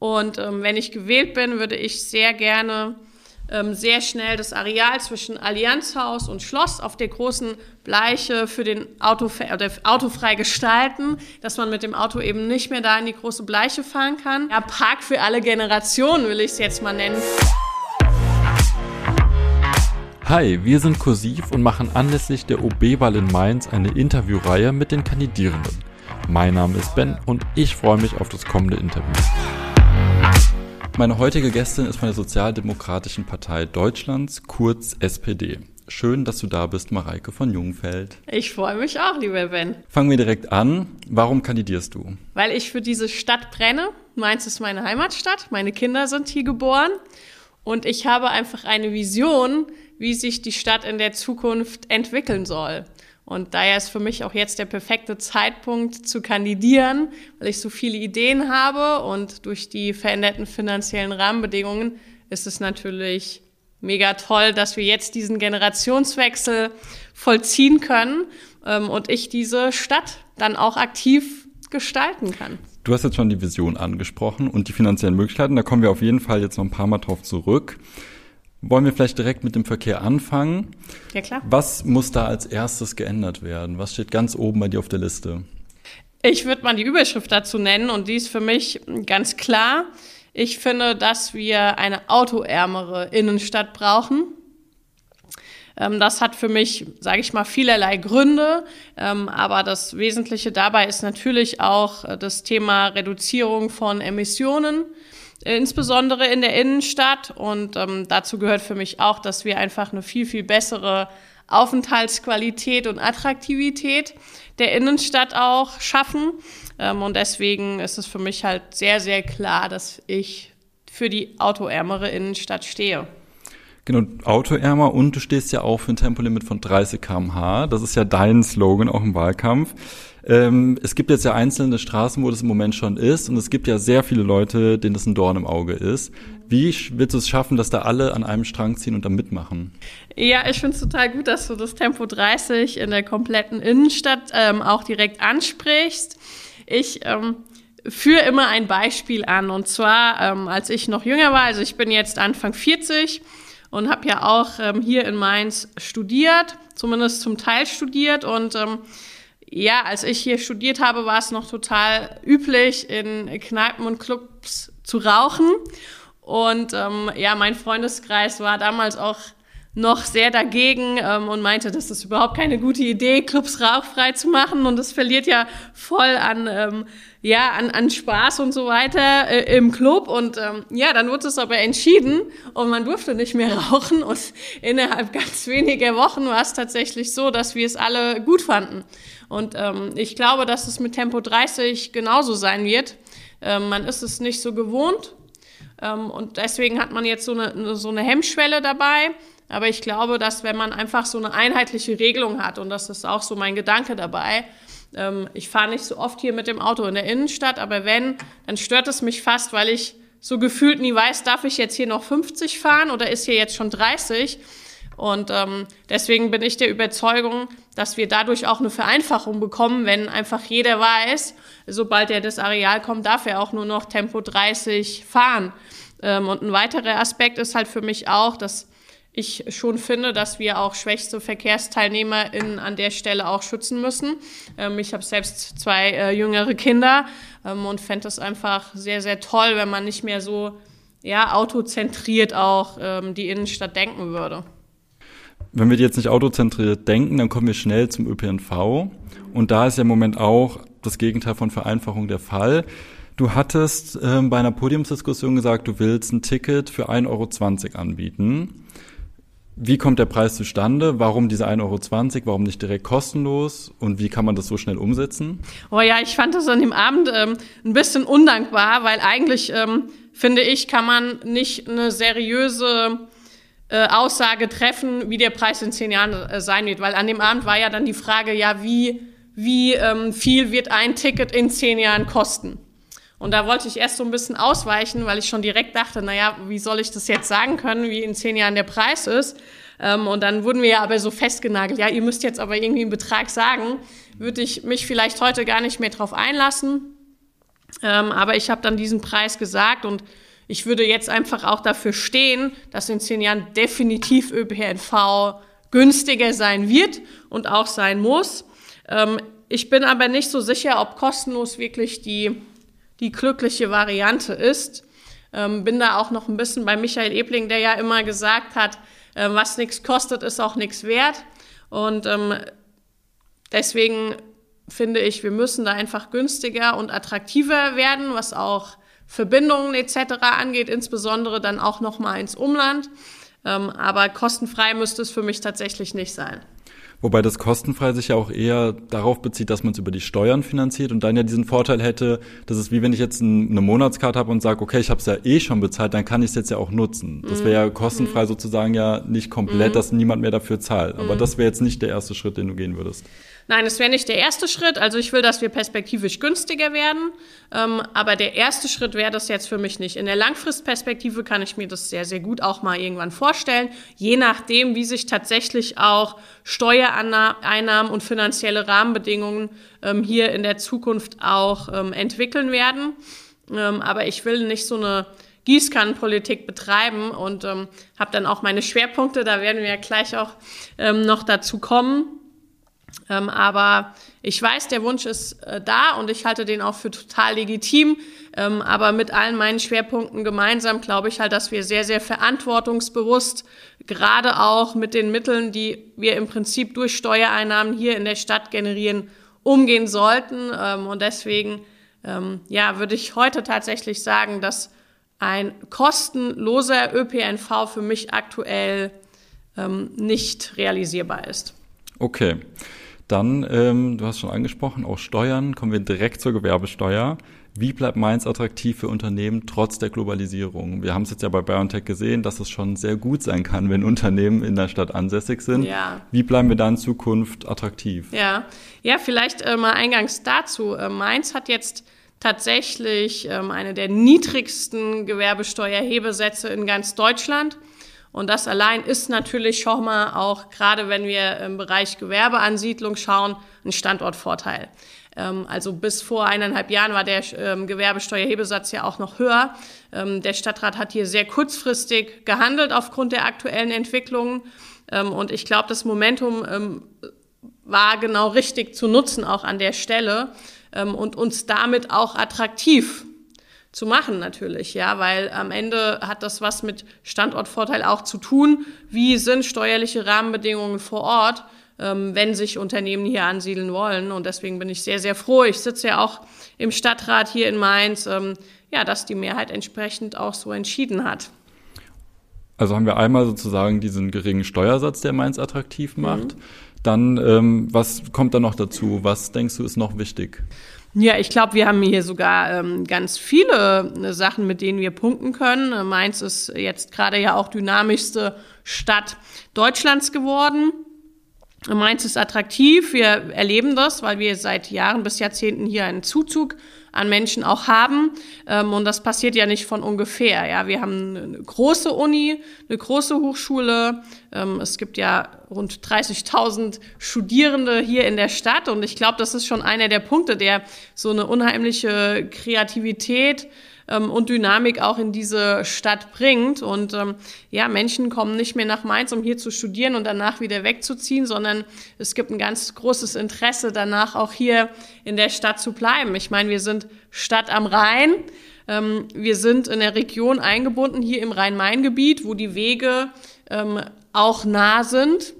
Und ähm, wenn ich gewählt bin, würde ich sehr gerne ähm, sehr schnell das Areal zwischen Allianzhaus und Schloss auf der großen Bleiche für den Auto, oder autofrei gestalten, dass man mit dem Auto eben nicht mehr da in die große Bleiche fahren kann. Ja, Park für alle Generationen will ich es jetzt mal nennen. Hi, wir sind Kursiv und machen anlässlich der OB-Wahl in Mainz eine Interviewreihe mit den Kandidierenden. Mein Name ist Ben und ich freue mich auf das kommende Interview. Meine heutige Gästin ist von der Sozialdemokratischen Partei Deutschlands, kurz SPD. Schön, dass du da bist, Mareike von Jungfeld. Ich freue mich auch, lieber Ben. Fangen wir direkt an. Warum kandidierst du? Weil ich für diese Stadt brenne. Mainz ist meine Heimatstadt. Meine Kinder sind hier geboren. Und ich habe einfach eine Vision, wie sich die Stadt in der Zukunft entwickeln soll. Und daher ist für mich auch jetzt der perfekte Zeitpunkt zu kandidieren, weil ich so viele Ideen habe und durch die veränderten finanziellen Rahmenbedingungen ist es natürlich mega toll, dass wir jetzt diesen Generationswechsel vollziehen können ähm, und ich diese Stadt dann auch aktiv gestalten kann. Du hast jetzt schon die Vision angesprochen und die finanziellen Möglichkeiten. Da kommen wir auf jeden Fall jetzt noch ein paar Mal drauf zurück. Wollen wir vielleicht direkt mit dem Verkehr anfangen? Ja, klar. Was muss da als erstes geändert werden? Was steht ganz oben bei dir auf der Liste? Ich würde mal die Überschrift dazu nennen und die ist für mich ganz klar. Ich finde, dass wir eine autoärmere Innenstadt brauchen. Ähm, das hat für mich, sage ich mal, vielerlei Gründe. Ähm, aber das Wesentliche dabei ist natürlich auch äh, das Thema Reduzierung von Emissionen insbesondere in der Innenstadt. Und ähm, dazu gehört für mich auch, dass wir einfach eine viel, viel bessere Aufenthaltsqualität und Attraktivität der Innenstadt auch schaffen. Ähm, und deswegen ist es für mich halt sehr, sehr klar, dass ich für die autoärmere Innenstadt stehe. Genau, autoärmer und du stehst ja auch für ein Tempolimit von 30 km/h. Das ist ja dein Slogan auch im Wahlkampf. Ähm, es gibt jetzt ja einzelne Straßen, wo das im Moment schon ist und es gibt ja sehr viele Leute, denen das ein Dorn im Auge ist. Wie willst du es schaffen, dass da alle an einem Strang ziehen und da mitmachen? Ja, ich finde es total gut, dass du das Tempo 30 in der kompletten Innenstadt ähm, auch direkt ansprichst. Ich ähm, führe immer ein Beispiel an und zwar, ähm, als ich noch jünger war, also ich bin jetzt Anfang 40 und habe ja auch ähm, hier in Mainz studiert, zumindest zum Teil studiert und ähm, ja, als ich hier studiert habe, war es noch total üblich, in Kneipen und Clubs zu rauchen. Und ähm, ja, mein Freundeskreis war damals auch noch sehr dagegen ähm, und meinte, das ist überhaupt keine gute Idee, Clubs rauchfrei zu machen. Und das verliert ja voll an, ähm, ja, an, an Spaß und so weiter äh, im Club. Und ähm, ja, dann wurde es aber entschieden und man durfte nicht mehr rauchen. Und innerhalb ganz weniger Wochen war es tatsächlich so, dass wir es alle gut fanden. Und ähm, ich glaube, dass es mit Tempo 30 genauso sein wird. Ähm, man ist es nicht so gewohnt. Ähm, und deswegen hat man jetzt so eine, so eine Hemmschwelle dabei. Aber ich glaube, dass wenn man einfach so eine einheitliche Regelung hat, und das ist auch so mein Gedanke dabei, ähm, ich fahre nicht so oft hier mit dem Auto in der Innenstadt, aber wenn, dann stört es mich fast, weil ich so gefühlt nie weiß, darf ich jetzt hier noch 50 fahren oder ist hier jetzt schon 30? Und ähm, deswegen bin ich der Überzeugung, dass wir dadurch auch eine Vereinfachung bekommen, wenn einfach jeder weiß, sobald er das Areal kommt, darf er auch nur noch Tempo 30 fahren. Ähm, und ein weiterer Aspekt ist halt für mich auch, dass ich schon finde, dass wir auch schwächste VerkehrsteilnehmerInnen an der Stelle auch schützen müssen. Ähm, ich habe selbst zwei äh, jüngere Kinder ähm, und fände es einfach sehr, sehr toll, wenn man nicht mehr so ja, autozentriert auch ähm, die Innenstadt denken würde. Wenn wir jetzt nicht autozentriert denken, dann kommen wir schnell zum ÖPNV. Und da ist ja im Moment auch das Gegenteil von Vereinfachung der Fall. Du hattest ähm, bei einer Podiumsdiskussion gesagt, du willst ein Ticket für 1,20 Euro anbieten. Wie kommt der Preis zustande? Warum diese 1,20 Euro? Warum nicht direkt kostenlos? Und wie kann man das so schnell umsetzen? Oh ja, ich fand das an dem Abend ähm, ein bisschen undankbar, weil eigentlich, ähm, finde ich, kann man nicht eine seriöse äh, Aussage treffen, wie der Preis in zehn Jahren äh, sein wird. Weil an dem Abend war ja dann die Frage, ja, wie, wie ähm, viel wird ein Ticket in zehn Jahren kosten? Und da wollte ich erst so ein bisschen ausweichen, weil ich schon direkt dachte, naja, wie soll ich das jetzt sagen können, wie in zehn Jahren der Preis ist? Ähm, und dann wurden wir ja aber so festgenagelt, ja, ihr müsst jetzt aber irgendwie einen Betrag sagen, würde ich mich vielleicht heute gar nicht mehr drauf einlassen. Ähm, aber ich habe dann diesen Preis gesagt und ich würde jetzt einfach auch dafür stehen, dass in zehn Jahren definitiv ÖPNV günstiger sein wird und auch sein muss. Ähm, ich bin aber nicht so sicher, ob kostenlos wirklich die, die glückliche Variante ist. Ähm, bin da auch noch ein bisschen bei Michael Ebling, der ja immer gesagt hat, äh, was nichts kostet, ist auch nichts wert. Und ähm, deswegen finde ich, wir müssen da einfach günstiger und attraktiver werden, was auch Verbindungen etc. angeht, insbesondere dann auch nochmal ins Umland. Ähm, aber kostenfrei müsste es für mich tatsächlich nicht sein. Wobei das kostenfrei sich ja auch eher darauf bezieht, dass man es über die Steuern finanziert und dann ja diesen Vorteil hätte, dass es wie wenn ich jetzt eine Monatskarte habe und sage, okay, ich habe es ja eh schon bezahlt, dann kann ich es jetzt ja auch nutzen. Das wäre ja mhm. kostenfrei mhm. sozusagen ja nicht komplett, mhm. dass niemand mehr dafür zahlt. Aber mhm. das wäre jetzt nicht der erste Schritt, den du gehen würdest. Nein, es wäre nicht der erste Schritt. Also ich will, dass wir perspektivisch günstiger werden. Ähm, aber der erste Schritt wäre das jetzt für mich nicht. In der Langfristperspektive kann ich mir das sehr, sehr gut auch mal irgendwann vorstellen. Je nachdem, wie sich tatsächlich auch Steuereinnahmen und finanzielle Rahmenbedingungen ähm, hier in der Zukunft auch ähm, entwickeln werden. Ähm, aber ich will nicht so eine Gießkannenpolitik betreiben und ähm, habe dann auch meine Schwerpunkte. Da werden wir ja gleich auch ähm, noch dazu kommen. Ähm, aber ich weiß, der Wunsch ist äh, da und ich halte den auch für total legitim. Ähm, aber mit allen meinen Schwerpunkten gemeinsam glaube ich halt, dass wir sehr, sehr verantwortungsbewusst, gerade auch mit den Mitteln, die wir im Prinzip durch Steuereinnahmen hier in der Stadt generieren, umgehen sollten. Ähm, und deswegen, ähm, ja, würde ich heute tatsächlich sagen, dass ein kostenloser ÖPNV für mich aktuell ähm, nicht realisierbar ist. Okay. Dann, ähm, du hast schon angesprochen, auch Steuern, kommen wir direkt zur Gewerbesteuer. Wie bleibt Mainz attraktiv für Unternehmen trotz der Globalisierung? Wir haben es jetzt ja bei BioNTech gesehen, dass es schon sehr gut sein kann, wenn Unternehmen in der Stadt ansässig sind. Ja. Wie bleiben wir da in Zukunft attraktiv? Ja, ja vielleicht äh, mal eingangs dazu. Äh, Mainz hat jetzt tatsächlich ähm, eine der niedrigsten Gewerbesteuerhebesätze in ganz Deutschland. Und das allein ist natürlich schon mal auch, gerade wenn wir im Bereich Gewerbeansiedlung schauen, ein Standortvorteil. Ähm, also bis vor eineinhalb Jahren war der ähm, Gewerbesteuerhebesatz ja auch noch höher. Ähm, der Stadtrat hat hier sehr kurzfristig gehandelt aufgrund der aktuellen Entwicklungen. Und ich glaube, das Momentum war genau richtig zu nutzen, auch an der Stelle und uns damit auch attraktiv zu machen natürlich, ja, weil am Ende hat das was mit Standortvorteil auch zu tun. Wie sind steuerliche Rahmenbedingungen vor Ort, ähm, wenn sich Unternehmen hier ansiedeln wollen? Und deswegen bin ich sehr, sehr froh. Ich sitze ja auch im Stadtrat hier in Mainz, ähm, ja, dass die Mehrheit entsprechend auch so entschieden hat. Also haben wir einmal sozusagen diesen geringen Steuersatz, der Mainz attraktiv macht. Mhm. Dann, ähm, was kommt da noch dazu? Was denkst du ist noch wichtig? Ja, ich glaube, wir haben hier sogar ähm, ganz viele äh, Sachen, mit denen wir punkten können. Äh, Mainz ist jetzt gerade ja auch dynamischste Stadt Deutschlands geworden. Mainz ist attraktiv. Wir erleben das, weil wir seit Jahren bis Jahrzehnten hier einen Zuzug an Menschen auch haben. Ähm, und das passiert ja nicht von ungefähr. Ja, wir haben eine große Uni, eine große Hochschule. Ähm, es gibt ja rund 30.000 Studierende hier in der Stadt. Und ich glaube, das ist schon einer der Punkte, der so eine unheimliche Kreativität ähm, und Dynamik auch in diese Stadt bringt. Und ähm, ja, Menschen kommen nicht mehr nach Mainz, um hier zu studieren und danach wieder wegzuziehen, sondern es gibt ein ganz großes Interesse danach auch hier in der Stadt zu bleiben. Ich meine, wir sind Stadt am Rhein. Ähm, wir sind in der Region eingebunden, hier im Rhein-Main-Gebiet, wo die Wege ähm, auch nah sind,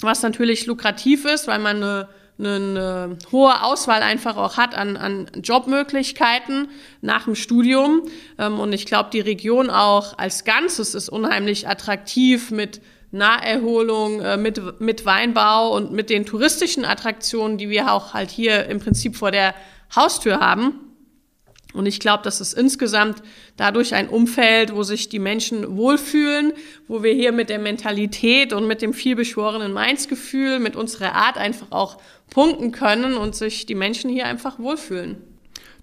was natürlich lukrativ ist, weil man eine eine hohe Auswahl einfach auch hat an, an Jobmöglichkeiten nach dem Studium. Ähm, und ich glaube, die Region auch als Ganzes ist unheimlich attraktiv mit Naherholung, äh, mit, mit Weinbau und mit den touristischen Attraktionen, die wir auch halt hier im Prinzip vor der Haustür haben. Und ich glaube, das ist insgesamt dadurch ein Umfeld, wo sich die Menschen wohlfühlen, wo wir hier mit der Mentalität und mit dem vielbeschworenen Mainz-Gefühl, mit unserer Art einfach auch punkten können und sich die Menschen hier einfach wohlfühlen.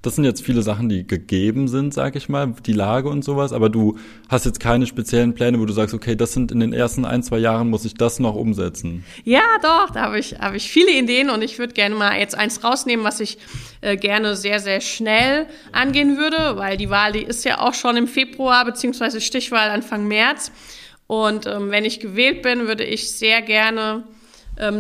Das sind jetzt viele Sachen, die gegeben sind, sag ich mal, die Lage und sowas, aber du hast jetzt keine speziellen Pläne, wo du sagst, okay, das sind in den ersten ein, zwei Jahren muss ich das noch umsetzen. Ja, doch, da habe ich, hab ich viele Ideen und ich würde gerne mal jetzt eins rausnehmen, was ich äh, gerne sehr, sehr schnell angehen würde, weil die Wahl, die ist ja auch schon im Februar, beziehungsweise Stichwahl Anfang März. Und ähm, wenn ich gewählt bin, würde ich sehr gerne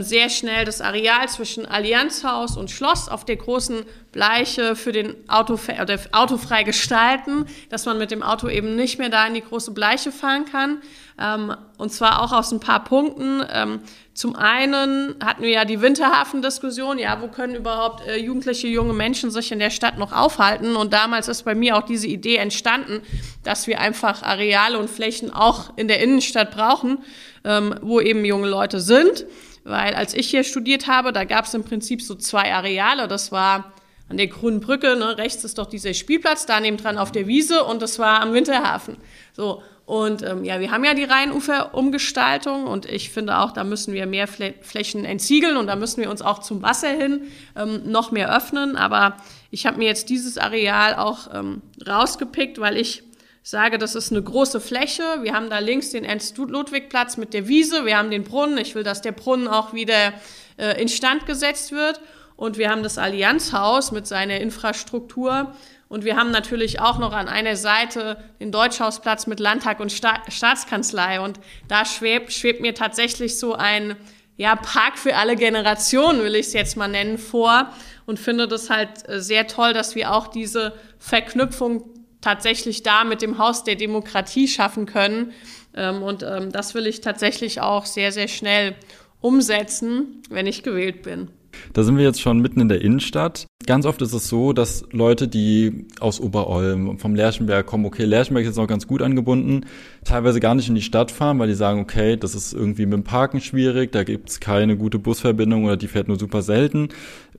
sehr schnell das Areal zwischen Allianzhaus und Schloss auf der großen Bleiche für den Auto, oder autofrei gestalten, dass man mit dem Auto eben nicht mehr da in die große Bleiche fahren kann. Ähm, und zwar auch aus ein paar Punkten. Ähm, zum einen hatten wir ja die Winterhafen-Diskussion, ja, wo können überhaupt äh, jugendliche junge Menschen sich in der Stadt noch aufhalten? Und damals ist bei mir auch diese Idee entstanden, dass wir einfach Areale und Flächen auch in der Innenstadt brauchen, ähm, wo eben junge Leute sind. Weil als ich hier studiert habe, da gab es im Prinzip so zwei Areale. Das war an der Grünen Brücke, ne, rechts ist doch dieser Spielplatz, da dran auf der Wiese und das war am Winterhafen. So, und ähm, ja, wir haben ja die Rheinuferumgestaltung und ich finde auch, da müssen wir mehr Flächen entsiegeln und da müssen wir uns auch zum Wasser hin ähm, noch mehr öffnen. Aber ich habe mir jetzt dieses Areal auch ähm, rausgepickt, weil ich sage, das ist eine große Fläche. Wir haben da links den Ernst-Ludwig-Platz mit der Wiese. Wir haben den Brunnen. Ich will, dass der Brunnen auch wieder äh, instand gesetzt wird. Und wir haben das Allianzhaus mit seiner Infrastruktur. Und wir haben natürlich auch noch an einer Seite den Deutschhausplatz mit Landtag und Sta Staatskanzlei. Und da schwebt, schwebt mir tatsächlich so ein ja, Park für alle Generationen, will ich es jetzt mal nennen, vor. Und finde das halt äh, sehr toll, dass wir auch diese Verknüpfung tatsächlich da mit dem Haus der Demokratie schaffen können. Ähm, und ähm, das will ich tatsächlich auch sehr, sehr schnell umsetzen, wenn ich gewählt bin. Da sind wir jetzt schon mitten in der Innenstadt. Ganz oft ist es so, dass Leute, die aus Oberolm, vom Lerchenberg kommen, okay, Lerchenberg ist jetzt noch ganz gut angebunden, teilweise gar nicht in die Stadt fahren, weil die sagen, okay, das ist irgendwie mit dem Parken schwierig, da gibt's keine gute Busverbindung oder die fährt nur super selten.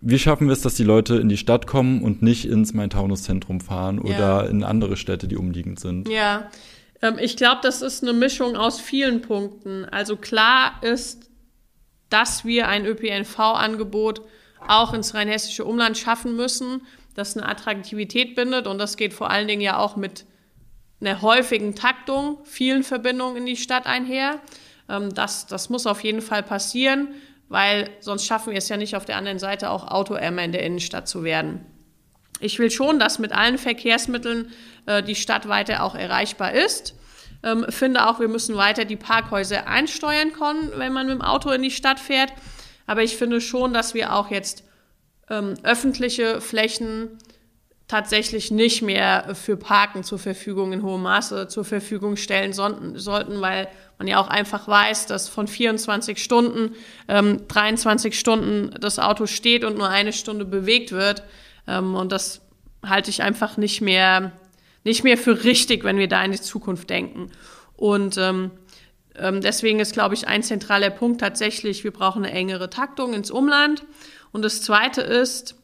Wie schaffen wir es, dass die Leute in die Stadt kommen und nicht ins Main-Taunus-Zentrum fahren oder ja. in andere Städte, die umliegend sind? Ja, ähm, ich glaube, das ist eine Mischung aus vielen Punkten. Also klar ist, dass wir ein ÖPNV-Angebot auch ins rheinhessische Umland schaffen müssen, das eine Attraktivität bindet. Und das geht vor allen Dingen ja auch mit einer häufigen Taktung, vielen Verbindungen in die Stadt einher. Ähm, das, das muss auf jeden Fall passieren, weil sonst schaffen wir es ja nicht auf der anderen Seite auch Autoärmer in der Innenstadt zu werden. Ich will schon, dass mit allen Verkehrsmitteln äh, die Stadt weiter auch erreichbar ist. Ähm, finde auch, wir müssen weiter die Parkhäuser einsteuern können, wenn man mit dem Auto in die Stadt fährt. Aber ich finde schon, dass wir auch jetzt ähm, öffentliche Flächen tatsächlich nicht mehr für Parken zur Verfügung in hohem Maße zur Verfügung stellen sollten, weil man ja auch einfach weiß, dass von 24 Stunden ähm, 23 Stunden das Auto steht und nur eine Stunde bewegt wird. Ähm, und das halte ich einfach nicht mehr nicht mehr für richtig, wenn wir da in die Zukunft denken. Und ähm, ähm, deswegen ist, glaube ich, ein zentraler Punkt tatsächlich, wir brauchen eine engere Taktung ins Umland. Und das Zweite ist,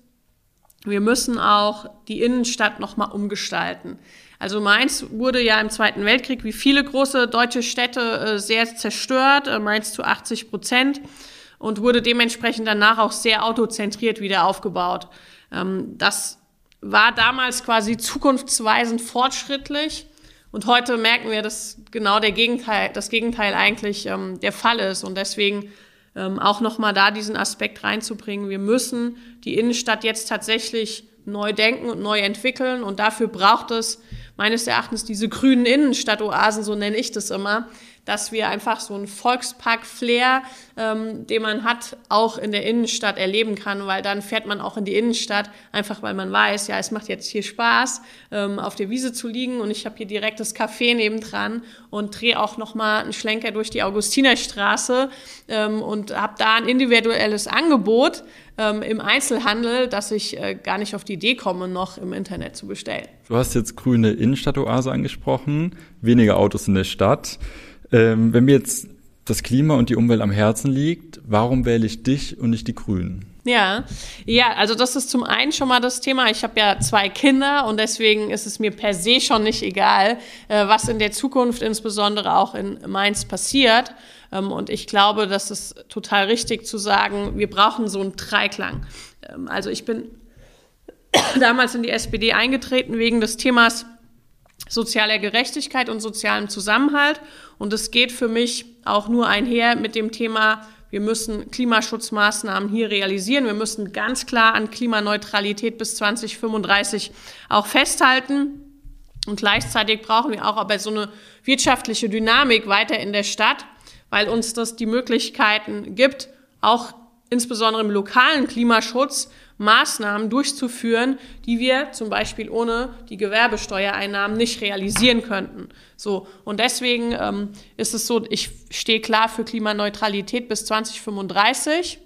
wir müssen auch die Innenstadt nochmal umgestalten. Also Mainz wurde ja im Zweiten Weltkrieg wie viele große deutsche Städte äh, sehr zerstört, äh, Mainz zu 80 Prozent und wurde dementsprechend danach auch sehr autozentriert wieder aufgebaut. Ähm, das war damals quasi zukunftsweisend fortschrittlich. Und heute merken wir, dass genau der Gegenteil, das Gegenteil eigentlich ähm, der Fall ist. Und deswegen ähm, auch nochmal da diesen Aspekt reinzubringen. Wir müssen die Innenstadt jetzt tatsächlich neu denken und neu entwickeln. Und dafür braucht es meines Erachtens diese grünen Innenstadtoasen, so nenne ich das immer, dass wir einfach so einen Volkspark-Flair, ähm, den man hat, auch in der Innenstadt erleben kann, weil dann fährt man auch in die Innenstadt, einfach weil man weiß, ja, es macht jetzt hier Spaß, ähm, auf der Wiese zu liegen und ich habe hier direkt das Café nebendran und drehe auch nochmal einen Schlenker durch die Augustinerstraße ähm, und habe da ein individuelles Angebot ähm, im Einzelhandel, dass ich äh, gar nicht auf die Idee komme, noch im Internet zu bestellen. Du hast jetzt grüne Innenstadtoase angesprochen, weniger Autos in der Stadt. Ähm, wenn mir jetzt das Klima und die Umwelt am Herzen liegt, warum wähle ich dich und nicht die Grünen? Ja, ja, also das ist zum einen schon mal das Thema. Ich habe ja zwei Kinder und deswegen ist es mir per se schon nicht egal, äh, was in der Zukunft insbesondere auch in Mainz passiert. Ähm, und ich glaube, das ist total richtig zu sagen, wir brauchen so einen Dreiklang. Ähm, also ich bin damals in die SPD eingetreten wegen des Themas sozialer Gerechtigkeit und sozialem Zusammenhalt. Und es geht für mich auch nur einher mit dem Thema, wir müssen Klimaschutzmaßnahmen hier realisieren. Wir müssen ganz klar an Klimaneutralität bis 2035 auch festhalten. Und gleichzeitig brauchen wir auch aber so eine wirtschaftliche Dynamik weiter in der Stadt, weil uns das die Möglichkeiten gibt, auch insbesondere im lokalen Klimaschutz Maßnahmen durchzuführen, die wir zum Beispiel ohne die Gewerbesteuereinnahmen nicht realisieren könnten. So und deswegen ähm, ist es so, ich stehe klar für Klimaneutralität bis 2035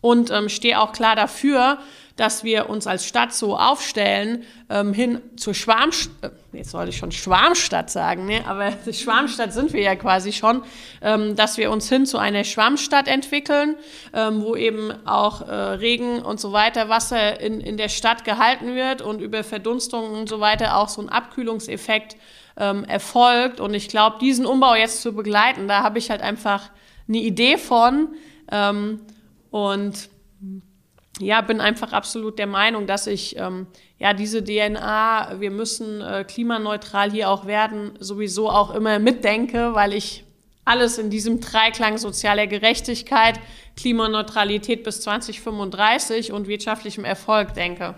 und ähm, stehe auch klar dafür, dass wir uns als Stadt so aufstellen, ähm, hin zur Schwarmstadt, äh, jetzt soll ich schon Schwarmstadt sagen, ne? aber Schwarmstadt sind wir ja quasi schon, ähm, dass wir uns hin zu einer Schwarmstadt entwickeln, ähm, wo eben auch äh, Regen und so weiter, Wasser in, in der Stadt gehalten wird und über Verdunstungen und so weiter auch so ein Abkühlungseffekt ähm, erfolgt. Und ich glaube, diesen Umbau jetzt zu begleiten, da habe ich halt einfach eine Idee von. Ähm, und ja, bin einfach absolut der Meinung, dass ich ähm, ja diese DNA, wir müssen äh, klimaneutral hier auch werden, sowieso auch immer mitdenke, weil ich alles in diesem Dreiklang sozialer Gerechtigkeit, Klimaneutralität bis 2035 und wirtschaftlichem Erfolg denke.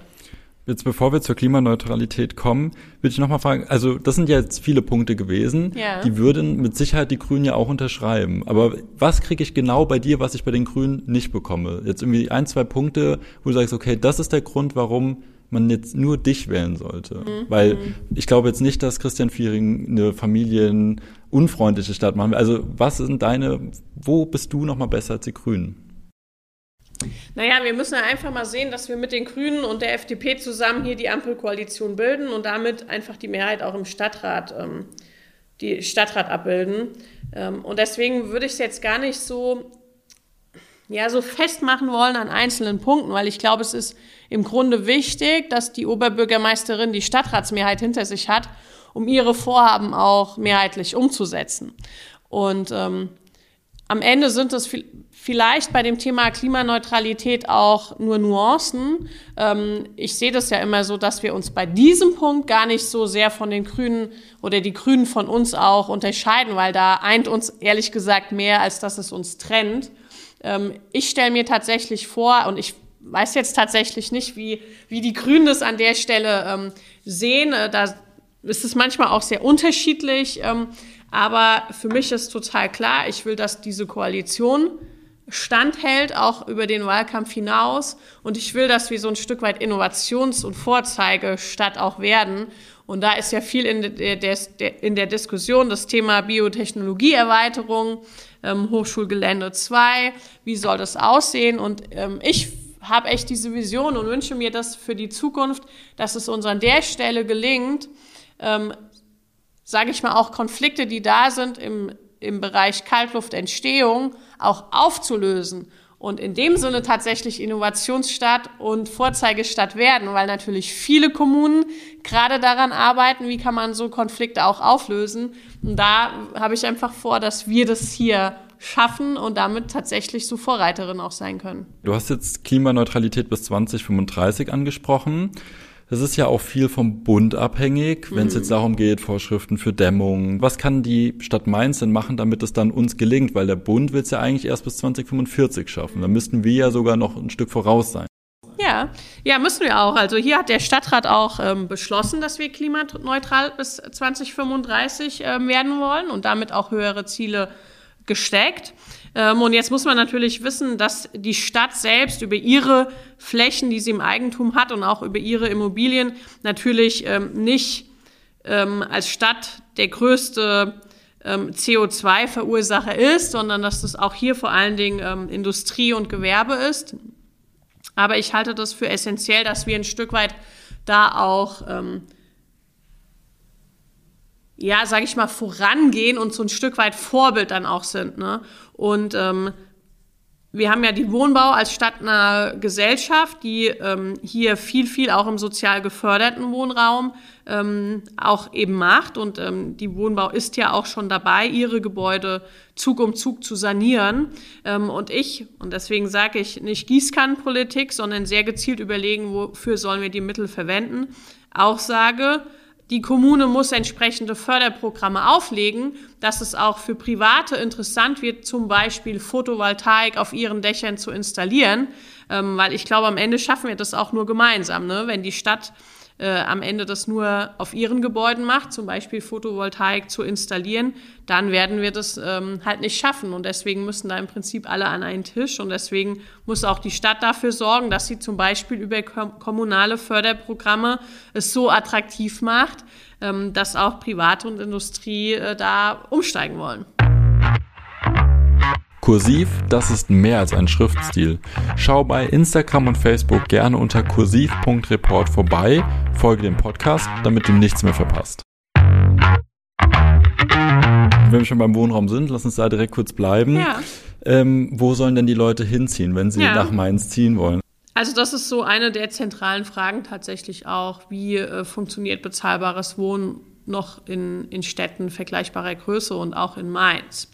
Jetzt bevor wir zur Klimaneutralität kommen, würde ich nochmal fragen, also das sind jetzt viele Punkte gewesen, ja. die würden mit Sicherheit die Grünen ja auch unterschreiben. Aber was kriege ich genau bei dir, was ich bei den Grünen nicht bekomme? Jetzt irgendwie ein, zwei Punkte, wo du sagst, okay, das ist der Grund, warum man jetzt nur dich wählen sollte. Mhm. Weil mhm. ich glaube jetzt nicht, dass Christian Viering eine familienunfreundliche Stadt machen will. Also was sind deine, wo bist du nochmal besser als die Grünen? Naja, wir müssen ja einfach mal sehen, dass wir mit den Grünen und der FDP zusammen hier die Ampelkoalition bilden und damit einfach die Mehrheit auch im Stadtrat, ähm, die Stadtrat abbilden. Ähm, und deswegen würde ich es jetzt gar nicht so, ja, so festmachen wollen an einzelnen Punkten, weil ich glaube, es ist im Grunde wichtig, dass die Oberbürgermeisterin die Stadtratsmehrheit hinter sich hat, um ihre Vorhaben auch mehrheitlich umzusetzen. Und ähm, am Ende sind es vielleicht bei dem Thema Klimaneutralität auch nur Nuancen. Ähm, ich sehe das ja immer so, dass wir uns bei diesem Punkt gar nicht so sehr von den Grünen oder die Grünen von uns auch unterscheiden, weil da eint uns ehrlich gesagt mehr, als dass es uns trennt. Ähm, ich stelle mir tatsächlich vor, und ich weiß jetzt tatsächlich nicht, wie, wie die Grünen das an der Stelle ähm, sehen. Äh, da ist es manchmal auch sehr unterschiedlich. Ähm, aber für mich ist total klar, ich will, dass diese Koalition standhält, auch über den Wahlkampf hinaus. Und ich will, dass wir so ein Stück weit Innovations- und Vorzeigestadt auch werden. Und da ist ja viel in der, in der Diskussion das Thema Biotechnologieerweiterung, ähm, Hochschulgelände 2, wie soll das aussehen? Und ähm, ich habe echt diese Vision und wünsche mir das für die Zukunft, dass es uns an der Stelle gelingt, ähm, sage ich mal, auch Konflikte, die da sind im, im Bereich Kaltluftentstehung, auch aufzulösen und in dem Sinne tatsächlich Innovationsstadt und Vorzeigestadt werden, weil natürlich viele Kommunen gerade daran arbeiten, wie kann man so Konflikte auch auflösen. Und da habe ich einfach vor, dass wir das hier schaffen und damit tatsächlich so Vorreiterin auch sein können. Du hast jetzt Klimaneutralität bis 2035 angesprochen. Das ist ja auch viel vom Bund abhängig, wenn es jetzt mhm. darum geht, Vorschriften für Dämmung. Was kann die Stadt Mainz denn machen, damit es dann uns gelingt? Weil der Bund will es ja eigentlich erst bis 2045 schaffen. Da müssten wir ja sogar noch ein Stück voraus sein. Ja, ja, müssen wir auch. Also hier hat der Stadtrat auch ähm, beschlossen, dass wir klimaneutral bis 2035 ähm, werden wollen und damit auch höhere Ziele gesteckt. Ähm, und jetzt muss man natürlich wissen, dass die Stadt selbst über ihre Flächen, die sie im Eigentum hat und auch über ihre Immobilien natürlich ähm, nicht ähm, als Stadt der größte CO2-Verursacher ist, sondern dass das auch hier vor allen Dingen Industrie und Gewerbe ist. Aber ich halte das für essentiell, dass wir ein Stück weit da auch ja, sage ich mal, vorangehen und so ein Stück weit Vorbild dann auch sind. Ne? Und ähm, wir haben ja die Wohnbau als stadtnahe Gesellschaft, die ähm, hier viel, viel auch im sozial geförderten Wohnraum ähm, auch eben macht. Und ähm, die Wohnbau ist ja auch schon dabei, ihre Gebäude Zug um Zug zu sanieren. Ähm, und ich, und deswegen sage ich nicht Gießkannenpolitik, sondern sehr gezielt überlegen, wofür sollen wir die Mittel verwenden, auch sage, die Kommune muss entsprechende Förderprogramme auflegen, dass es auch für Private interessant wird, zum Beispiel Photovoltaik auf ihren Dächern zu installieren, ähm, weil ich glaube, am Ende schaffen wir das auch nur gemeinsam. Ne? Wenn die Stadt äh, am Ende das nur auf ihren Gebäuden macht, zum Beispiel Photovoltaik zu installieren, dann werden wir das ähm, halt nicht schaffen. Und deswegen müssen da im Prinzip alle an einen Tisch. Und deswegen muss auch die Stadt dafür sorgen, dass sie zum Beispiel über kommunale Förderprogramme es so attraktiv macht, ähm, dass auch Private und Industrie äh, da umsteigen wollen. Kursiv, das ist mehr als ein Schriftstil. Schau bei Instagram und Facebook gerne unter kursiv.report vorbei, folge dem Podcast, damit du nichts mehr verpasst. Wenn wir schon beim Wohnraum sind, lass uns da direkt kurz bleiben. Ja. Ähm, wo sollen denn die Leute hinziehen, wenn sie ja. nach Mainz ziehen wollen? Also das ist so eine der zentralen Fragen tatsächlich auch. Wie äh, funktioniert bezahlbares Wohnen noch in, in Städten vergleichbarer Größe und auch in Mainz?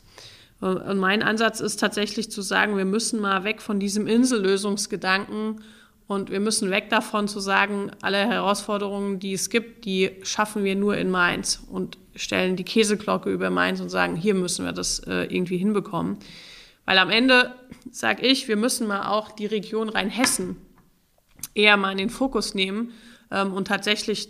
Und mein Ansatz ist tatsächlich zu sagen, wir müssen mal weg von diesem Insellösungsgedanken und wir müssen weg davon zu sagen, alle Herausforderungen, die es gibt, die schaffen wir nur in Mainz und stellen die Käseglocke über Mainz und sagen, hier müssen wir das äh, irgendwie hinbekommen. Weil am Ende sage ich, wir müssen mal auch die Region Rheinhessen eher mal in den Fokus nehmen ähm, und tatsächlich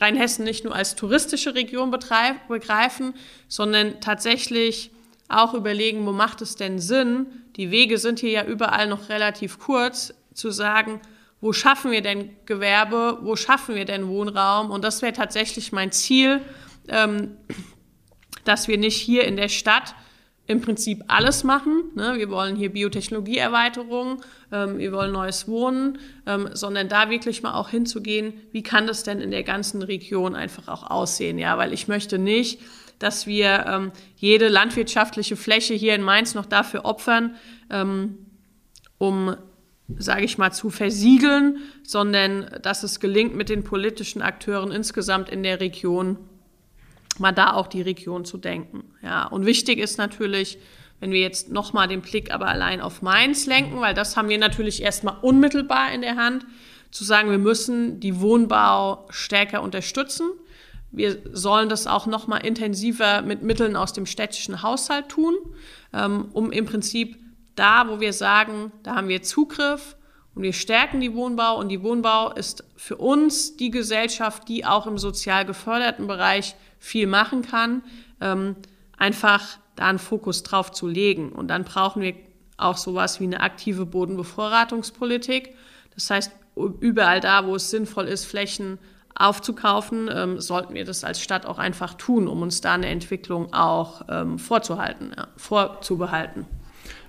Rheinhessen nicht nur als touristische Region begreifen, sondern tatsächlich auch überlegen, wo macht es denn Sinn? Die Wege sind hier ja überall noch relativ kurz, zu sagen, wo schaffen wir denn Gewerbe, wo schaffen wir denn Wohnraum? Und das wäre tatsächlich mein Ziel, ähm, dass wir nicht hier in der Stadt im Prinzip alles machen. Ne? Wir wollen hier Biotechnologieerweiterung, ähm, wir wollen neues Wohnen, ähm, sondern da wirklich mal auch hinzugehen, wie kann das denn in der ganzen Region einfach auch aussehen? Ja, weil ich möchte nicht, dass wir ähm, jede landwirtschaftliche Fläche hier in Mainz noch dafür opfern, ähm, um, sage ich mal, zu versiegeln, sondern dass es gelingt, mit den politischen Akteuren insgesamt in der Region mal da auch die Region zu denken. Ja, und wichtig ist natürlich, wenn wir jetzt nochmal den Blick aber allein auf Mainz lenken, weil das haben wir natürlich erstmal unmittelbar in der Hand, zu sagen, wir müssen die Wohnbau stärker unterstützen. Wir sollen das auch noch mal intensiver mit Mitteln aus dem städtischen Haushalt tun, ähm, um im Prinzip da, wo wir sagen, da haben wir Zugriff und wir stärken die Wohnbau und die Wohnbau ist für uns die Gesellschaft, die auch im sozial geförderten Bereich viel machen kann, ähm, einfach da einen Fokus drauf zu legen. Und dann brauchen wir auch sowas wie eine aktive Bodenbevorratungspolitik. Das heißt, überall da, wo es sinnvoll ist, Flächen aufzukaufen, ähm, sollten wir das als Stadt auch einfach tun, um uns da eine Entwicklung auch ähm, vorzuhalten, ja, vorzubehalten.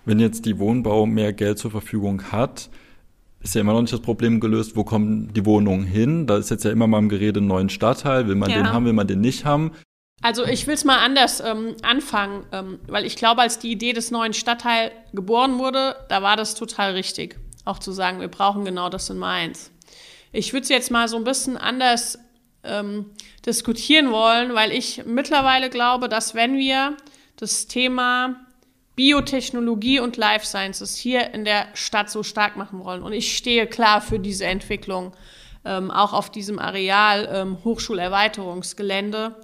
Wenn jetzt die Wohnbau mehr Geld zur Verfügung hat, ist ja immer noch nicht das Problem gelöst, wo kommen die Wohnungen hin? Da ist jetzt ja immer mal im Gerede einen neuen Stadtteil. Will man ja. den haben, will man den nicht haben? Also ich will es mal anders ähm, anfangen, ähm, weil ich glaube, als die Idee des neuen Stadtteils geboren wurde, da war das total richtig, auch zu sagen, wir brauchen genau das in Mainz. Ich würde es jetzt mal so ein bisschen anders ähm, diskutieren wollen, weil ich mittlerweile glaube, dass wenn wir das Thema Biotechnologie und Life Sciences hier in der Stadt so stark machen wollen, und ich stehe klar für diese Entwicklung, ähm, auch auf diesem Areal ähm, Hochschulerweiterungsgelände,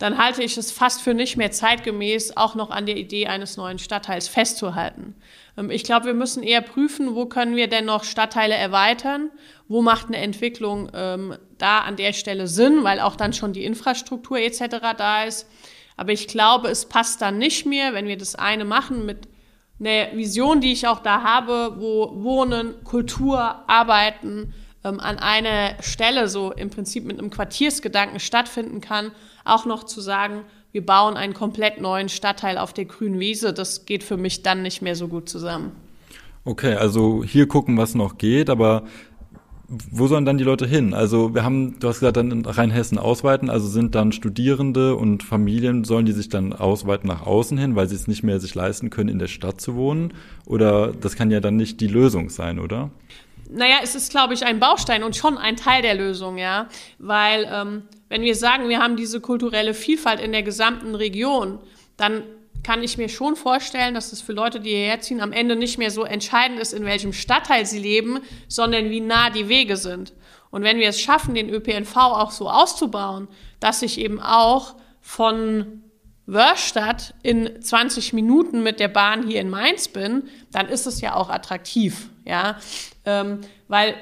dann halte ich es fast für nicht mehr zeitgemäß, auch noch an der Idee eines neuen Stadtteils festzuhalten. Ähm, ich glaube, wir müssen eher prüfen, wo können wir denn noch Stadtteile erweitern, wo macht eine Entwicklung ähm, da an der Stelle Sinn, weil auch dann schon die Infrastruktur etc. da ist. Aber ich glaube, es passt dann nicht mehr, wenn wir das eine machen mit einer Vision, die ich auch da habe, wo Wohnen, Kultur, Arbeiten ähm, an einer Stelle so im Prinzip mit einem Quartiersgedanken stattfinden kann, auch noch zu sagen, wir bauen einen komplett neuen Stadtteil auf der grünen Wiese, das geht für mich dann nicht mehr so gut zusammen. Okay, also hier gucken, was noch geht, aber wo sollen dann die Leute hin? Also wir haben, du hast gesagt, dann in Rheinhessen ausweiten, also sind dann Studierende und Familien, sollen die sich dann ausweiten nach außen hin, weil sie es nicht mehr sich leisten können, in der Stadt zu wohnen? Oder das kann ja dann nicht die Lösung sein, oder? Naja, es ist, glaube ich, ein Baustein und schon ein Teil der Lösung, ja. Weil ähm, wenn wir sagen, wir haben diese kulturelle Vielfalt in der gesamten Region, dann kann ich mir schon vorstellen, dass es für Leute, die hierher ziehen, am Ende nicht mehr so entscheidend ist, in welchem Stadtteil sie leben, sondern wie nah die Wege sind. Und wenn wir es schaffen, den ÖPNV auch so auszubauen, dass ich eben auch von Wörstadt in 20 Minuten mit der Bahn hier in Mainz bin, dann ist es ja auch attraktiv, ja, ähm, weil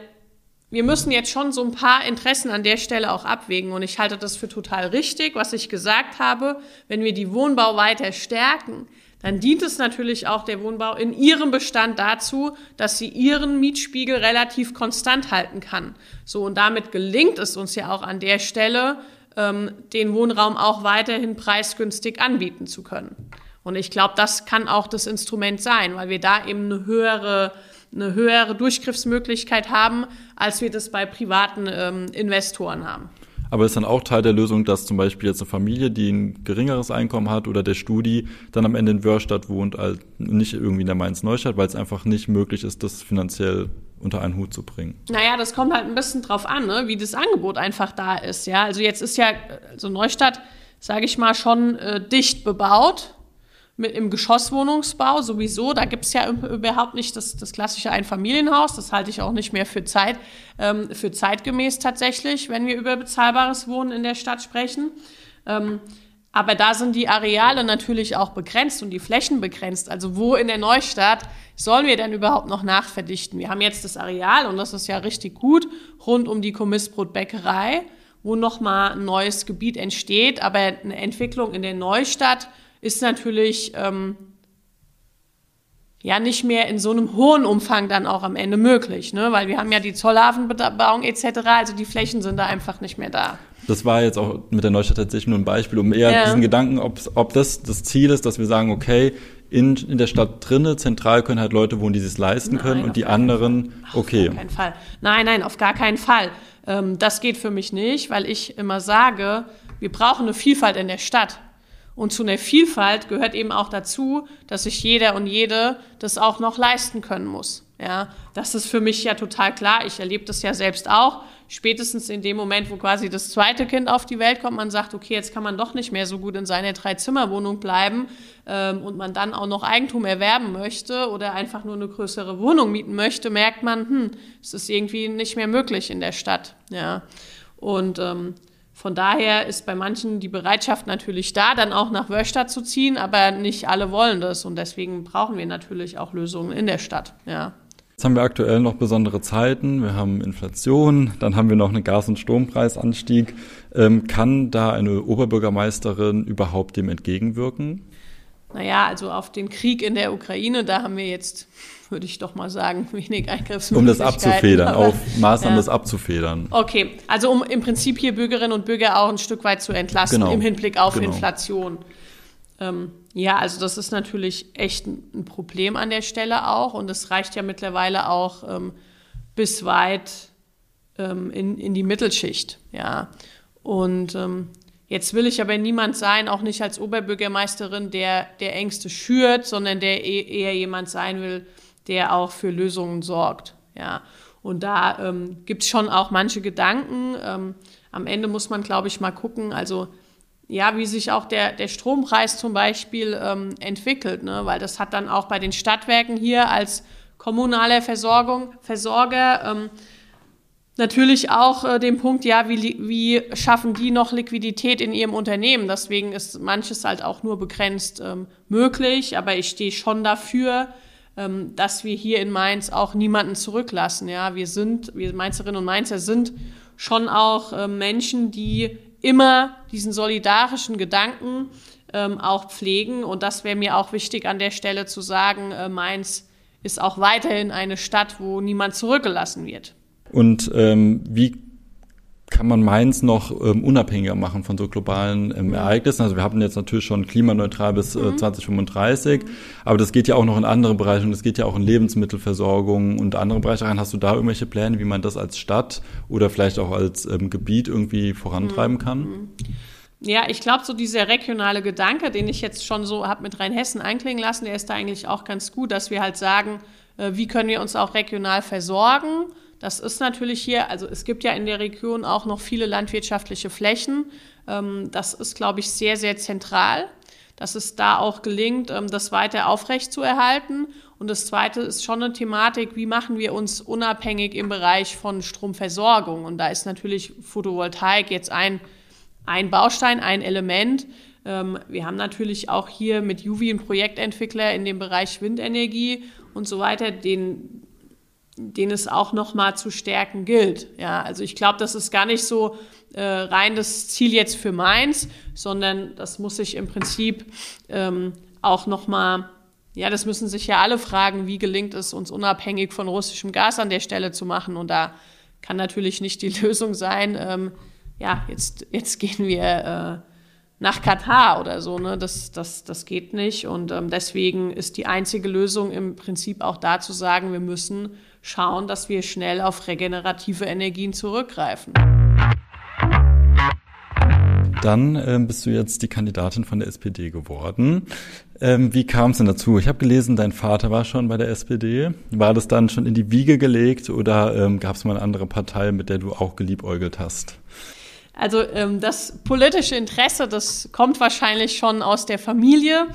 wir müssen jetzt schon so ein paar Interessen an der Stelle auch abwägen. Und ich halte das für total richtig, was ich gesagt habe. Wenn wir die Wohnbau weiter stärken, dann dient es natürlich auch der Wohnbau in ihrem Bestand dazu, dass sie ihren Mietspiegel relativ konstant halten kann. So, und damit gelingt es uns ja auch an der Stelle, ähm, den Wohnraum auch weiterhin preisgünstig anbieten zu können. Und ich glaube, das kann auch das Instrument sein, weil wir da eben eine höhere eine höhere Durchgriffsmöglichkeit haben, als wir das bei privaten ähm, Investoren haben. Aber ist dann auch Teil der Lösung, dass zum Beispiel jetzt eine Familie, die ein geringeres Einkommen hat oder der Studi dann am Ende in Wörstadt wohnt, also nicht irgendwie in der Mainz-Neustadt, weil es einfach nicht möglich ist, das finanziell unter einen Hut zu bringen? Naja, das kommt halt ein bisschen drauf an, ne? wie das Angebot einfach da ist. Ja, also jetzt ist ja also Neustadt, sage ich mal, schon äh, dicht bebaut mit im Geschosswohnungsbau sowieso. Da gibt's ja überhaupt nicht das, das klassische Einfamilienhaus. Das halte ich auch nicht mehr für, Zeit, ähm, für zeitgemäß tatsächlich, wenn wir über bezahlbares Wohnen in der Stadt sprechen. Ähm, aber da sind die Areale natürlich auch begrenzt und die Flächen begrenzt. Also wo in der Neustadt sollen wir denn überhaupt noch nachverdichten? Wir haben jetzt das Areal und das ist ja richtig gut rund um die Kommissbrotbäckerei, wo nochmal ein neues Gebiet entsteht. Aber eine Entwicklung in der Neustadt ist natürlich ähm, ja nicht mehr in so einem hohen Umfang dann auch am Ende möglich, ne? weil wir haben ja die Zollhafenbebauung etc., also die Flächen sind da einfach nicht mehr da. Das war jetzt auch mit der Neustadt tatsächlich nur ein Beispiel, um eher ja. diesen Gedanken, ob, das das Ziel ist, dass wir sagen, okay, in, in der Stadt drinne, zentral können halt Leute wohnen, die sich leisten nein, können und die anderen, okay. Auf gar keinen Fall. Nein, nein, auf gar keinen Fall. Ähm, das geht für mich nicht, weil ich immer sage, wir brauchen eine Vielfalt in der Stadt. Und zu einer Vielfalt gehört eben auch dazu, dass sich jeder und jede das auch noch leisten können muss. Ja, das ist für mich ja total klar. Ich erlebe das ja selbst auch. Spätestens in dem Moment, wo quasi das zweite Kind auf die Welt kommt, man sagt, okay, jetzt kann man doch nicht mehr so gut in seiner Drei-Zimmer-Wohnung bleiben ähm, und man dann auch noch Eigentum erwerben möchte oder einfach nur eine größere Wohnung mieten möchte, merkt man, hm, es ist irgendwie nicht mehr möglich in der Stadt. Ja, und ähm, von daher ist bei manchen die Bereitschaft natürlich da, dann auch nach Wörstadt zu ziehen, aber nicht alle wollen das und deswegen brauchen wir natürlich auch Lösungen in der Stadt. Ja. Jetzt haben wir aktuell noch besondere Zeiten. Wir haben Inflation, dann haben wir noch einen Gas- und Strompreisanstieg. Ähm, kann da eine Oberbürgermeisterin überhaupt dem entgegenwirken? Naja, also auf den Krieg in der Ukraine, da haben wir jetzt, würde ich doch mal sagen, wenig Eingriffsmöglichkeiten. Um das abzufedern, aber, auf Maßnahmen ja. das abzufedern. Okay, also um im Prinzip hier Bürgerinnen und Bürger auch ein Stück weit zu entlasten genau. im Hinblick auf genau. Inflation. Ähm, ja, also das ist natürlich echt ein Problem an der Stelle auch und es reicht ja mittlerweile auch ähm, bis weit ähm, in, in die Mittelschicht. Ja, und ähm, Jetzt will ich aber niemand sein, auch nicht als Oberbürgermeisterin, der, der Ängste schürt, sondern der e-, eher jemand sein will, der auch für Lösungen sorgt. Ja. Und da ähm, gibt es schon auch manche Gedanken. Ähm, am Ende muss man, glaube ich, mal gucken, also ja, wie sich auch der, der Strompreis zum Beispiel ähm, entwickelt, ne? weil das hat dann auch bei den Stadtwerken hier als kommunaler Versorgung, Versorger ähm, natürlich auch äh, den Punkt, ja, wie, wie schaffen die noch Liquidität in ihrem Unternehmen? Deswegen ist manches halt auch nur begrenzt ähm, möglich, aber ich stehe schon dafür, ähm, dass wir hier in Mainz auch niemanden zurücklassen. Ja, wir sind, wir Mainzerinnen und Mainzer sind schon auch äh, Menschen, die immer diesen solidarischen Gedanken ähm, auch pflegen und das wäre mir auch wichtig an der Stelle zu sagen, äh, Mainz ist auch weiterhin eine Stadt, wo niemand zurückgelassen wird. Und ähm, wie kann man Mainz noch ähm, unabhängiger machen von so globalen ähm, Ereignissen. Also wir haben jetzt natürlich schon klimaneutral bis äh, 2035, mhm. aber das geht ja auch noch in andere Bereiche und das geht ja auch in Lebensmittelversorgung und andere Bereiche rein. Hast du da irgendwelche Pläne, wie man das als Stadt oder vielleicht auch als ähm, Gebiet irgendwie vorantreiben mhm. kann? Mhm. Ja, ich glaube, so dieser regionale Gedanke, den ich jetzt schon so habe mit Rheinhessen einklingen lassen, der ist da eigentlich auch ganz gut, dass wir halt sagen, äh, wie können wir uns auch regional versorgen das ist natürlich hier, also es gibt ja in der Region auch noch viele landwirtschaftliche Flächen. Ähm, das ist, glaube ich, sehr, sehr zentral, dass es da auch gelingt, ähm, das weiter aufrechtzuerhalten. Und das Zweite ist schon eine Thematik, wie machen wir uns unabhängig im Bereich von Stromversorgung. Und da ist natürlich Photovoltaik jetzt ein, ein Baustein, ein Element. Ähm, wir haben natürlich auch hier mit Juvi einen Projektentwickler in dem Bereich Windenergie und so weiter, den den es auch noch mal zu stärken gilt. Ja, also ich glaube, das ist gar nicht so äh, rein das Ziel jetzt für Mainz, sondern das muss sich im Prinzip ähm, auch noch mal ja, das müssen sich ja alle fragen, wie gelingt es uns unabhängig von russischem Gas an der Stelle zu machen. Und da kann natürlich nicht die Lösung sein, ähm, ja, jetzt, jetzt gehen wir äh, nach Katar oder so. Ne? Das, das, das geht nicht. Und ähm, deswegen ist die einzige Lösung im Prinzip auch da zu sagen, wir müssen schauen, dass wir schnell auf regenerative Energien zurückgreifen. Dann ähm, bist du jetzt die Kandidatin von der SPD geworden. Ähm, wie kam es denn dazu? Ich habe gelesen, dein Vater war schon bei der SPD. War das dann schon in die Wiege gelegt oder ähm, gab es mal eine andere Partei, mit der du auch geliebäugelt hast? Also ähm, das politische Interesse, das kommt wahrscheinlich schon aus der Familie.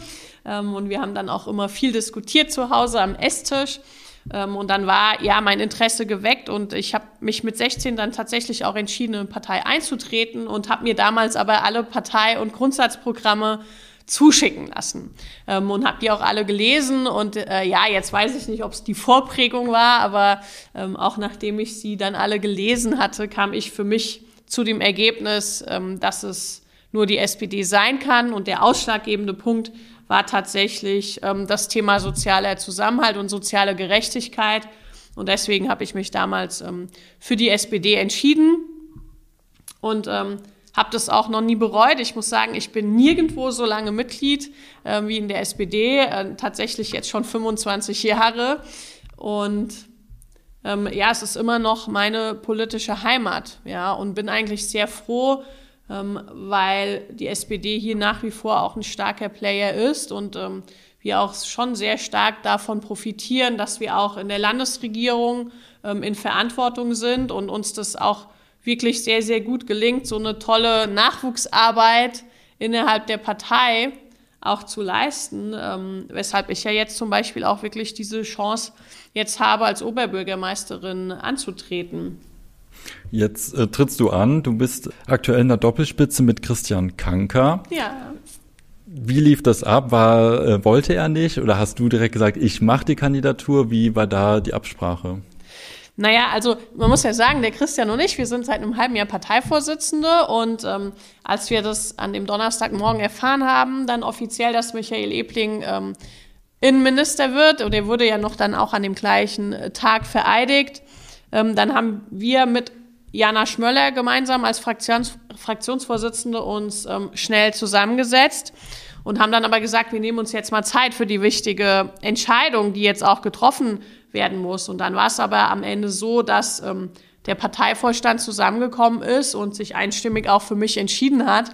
Ähm, und wir haben dann auch immer viel diskutiert zu Hause am Esstisch. Ähm, und dann war ja mein Interesse geweckt und ich habe mich mit 16 dann tatsächlich auch entschieden, in eine Partei einzutreten und habe mir damals aber alle Partei- und Grundsatzprogramme zuschicken lassen ähm, und habe die auch alle gelesen und äh, ja, jetzt weiß ich nicht, ob es die Vorprägung war, aber ähm, auch nachdem ich sie dann alle gelesen hatte, kam ich für mich zu dem Ergebnis, ähm, dass es nur die SPD sein kann und der ausschlaggebende Punkt war tatsächlich ähm, das Thema sozialer Zusammenhalt und soziale Gerechtigkeit. Und deswegen habe ich mich damals ähm, für die SPD entschieden und ähm, habe das auch noch nie bereut. Ich muss sagen, ich bin nirgendwo so lange Mitglied äh, wie in der SPD, äh, tatsächlich jetzt schon 25 Jahre. Und ähm, ja, es ist immer noch meine politische Heimat, ja, und bin eigentlich sehr froh, ähm, weil die SPD hier nach wie vor auch ein starker Player ist und ähm, wir auch schon sehr stark davon profitieren, dass wir auch in der Landesregierung ähm, in Verantwortung sind und uns das auch wirklich sehr, sehr gut gelingt, so eine tolle Nachwuchsarbeit innerhalb der Partei auch zu leisten, ähm, weshalb ich ja jetzt zum Beispiel auch wirklich diese Chance jetzt habe, als Oberbürgermeisterin anzutreten. Jetzt äh, trittst du an. Du bist aktuell in der Doppelspitze mit Christian Kanker. Ja. Wie lief das ab? War, äh, wollte er nicht oder hast du direkt gesagt, ich mache die Kandidatur? Wie war da die Absprache? Naja, also man muss ja sagen, der Christian und ich, wir sind seit einem halben Jahr Parteivorsitzende und ähm, als wir das an dem Donnerstagmorgen erfahren haben, dann offiziell, dass Michael Ebling ähm, Innenminister wird, und er wurde ja noch dann auch an dem gleichen äh, Tag vereidigt, ähm, dann haben wir mit Jana Schmöller gemeinsam als Fraktions Fraktionsvorsitzende uns ähm, schnell zusammengesetzt und haben dann aber gesagt, wir nehmen uns jetzt mal Zeit für die wichtige Entscheidung, die jetzt auch getroffen werden muss. Und dann war es aber am Ende so, dass ähm, der Parteivorstand zusammengekommen ist und sich einstimmig auch für mich entschieden hat.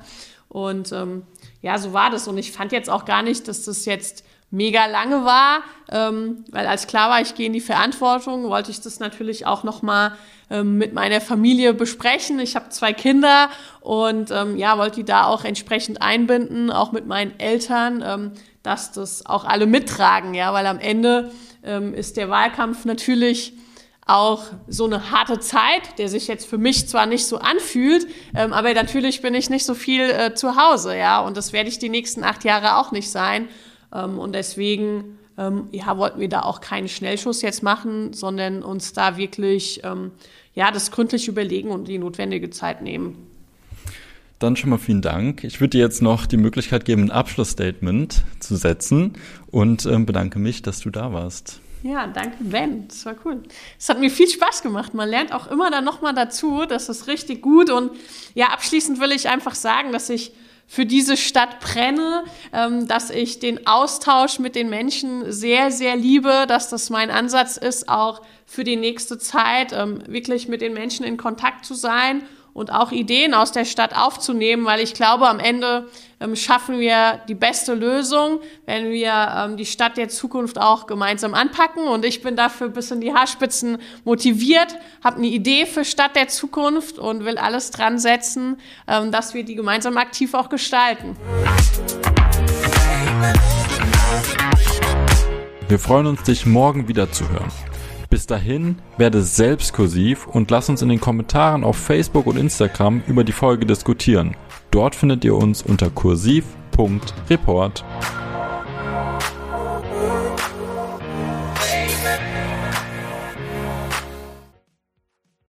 Und ähm, ja, so war das. Und ich fand jetzt auch gar nicht, dass das jetzt mega lange war, ähm, weil als klar war, ich gehe in die Verantwortung, wollte ich das natürlich auch noch mal ähm, mit meiner Familie besprechen. Ich habe zwei Kinder und ähm, ja, wollte die da auch entsprechend einbinden, auch mit meinen Eltern, ähm, dass das auch alle mittragen, ja, weil am Ende ähm, ist der Wahlkampf natürlich auch so eine harte Zeit, der sich jetzt für mich zwar nicht so anfühlt, ähm, aber natürlich bin ich nicht so viel äh, zu Hause, ja, und das werde ich die nächsten acht Jahre auch nicht sein. Ähm, und deswegen ähm, ja, wollten wir da auch keinen Schnellschuss jetzt machen, sondern uns da wirklich ähm, ja, das gründlich überlegen und die notwendige Zeit nehmen. Dann schon mal vielen Dank. Ich würde dir jetzt noch die Möglichkeit geben, ein Abschlussstatement zu setzen und bedanke mich, dass du da warst. Ja, danke Ben. Das war cool. Es hat mir viel Spaß gemacht. Man lernt auch immer dann nochmal dazu. Das ist richtig gut. Und ja, abschließend will ich einfach sagen, dass ich für diese Stadt brenne, ähm, dass ich den Austausch mit den Menschen sehr, sehr liebe, dass das mein Ansatz ist, auch für die nächste Zeit ähm, wirklich mit den Menschen in Kontakt zu sein und auch Ideen aus der Stadt aufzunehmen, weil ich glaube, am Ende ähm, schaffen wir die beste Lösung, wenn wir ähm, die Stadt der Zukunft auch gemeinsam anpacken. Und ich bin dafür bis in die Haarspitzen motiviert, habe eine Idee für Stadt der Zukunft und will alles dran setzen, ähm, dass wir die gemeinsam aktiv auch gestalten. Wir freuen uns, dich morgen wieder zu hören. Bis dahin, werde selbst kursiv und lass uns in den Kommentaren auf Facebook und Instagram über die Folge diskutieren. Dort findet ihr uns unter kursiv.report.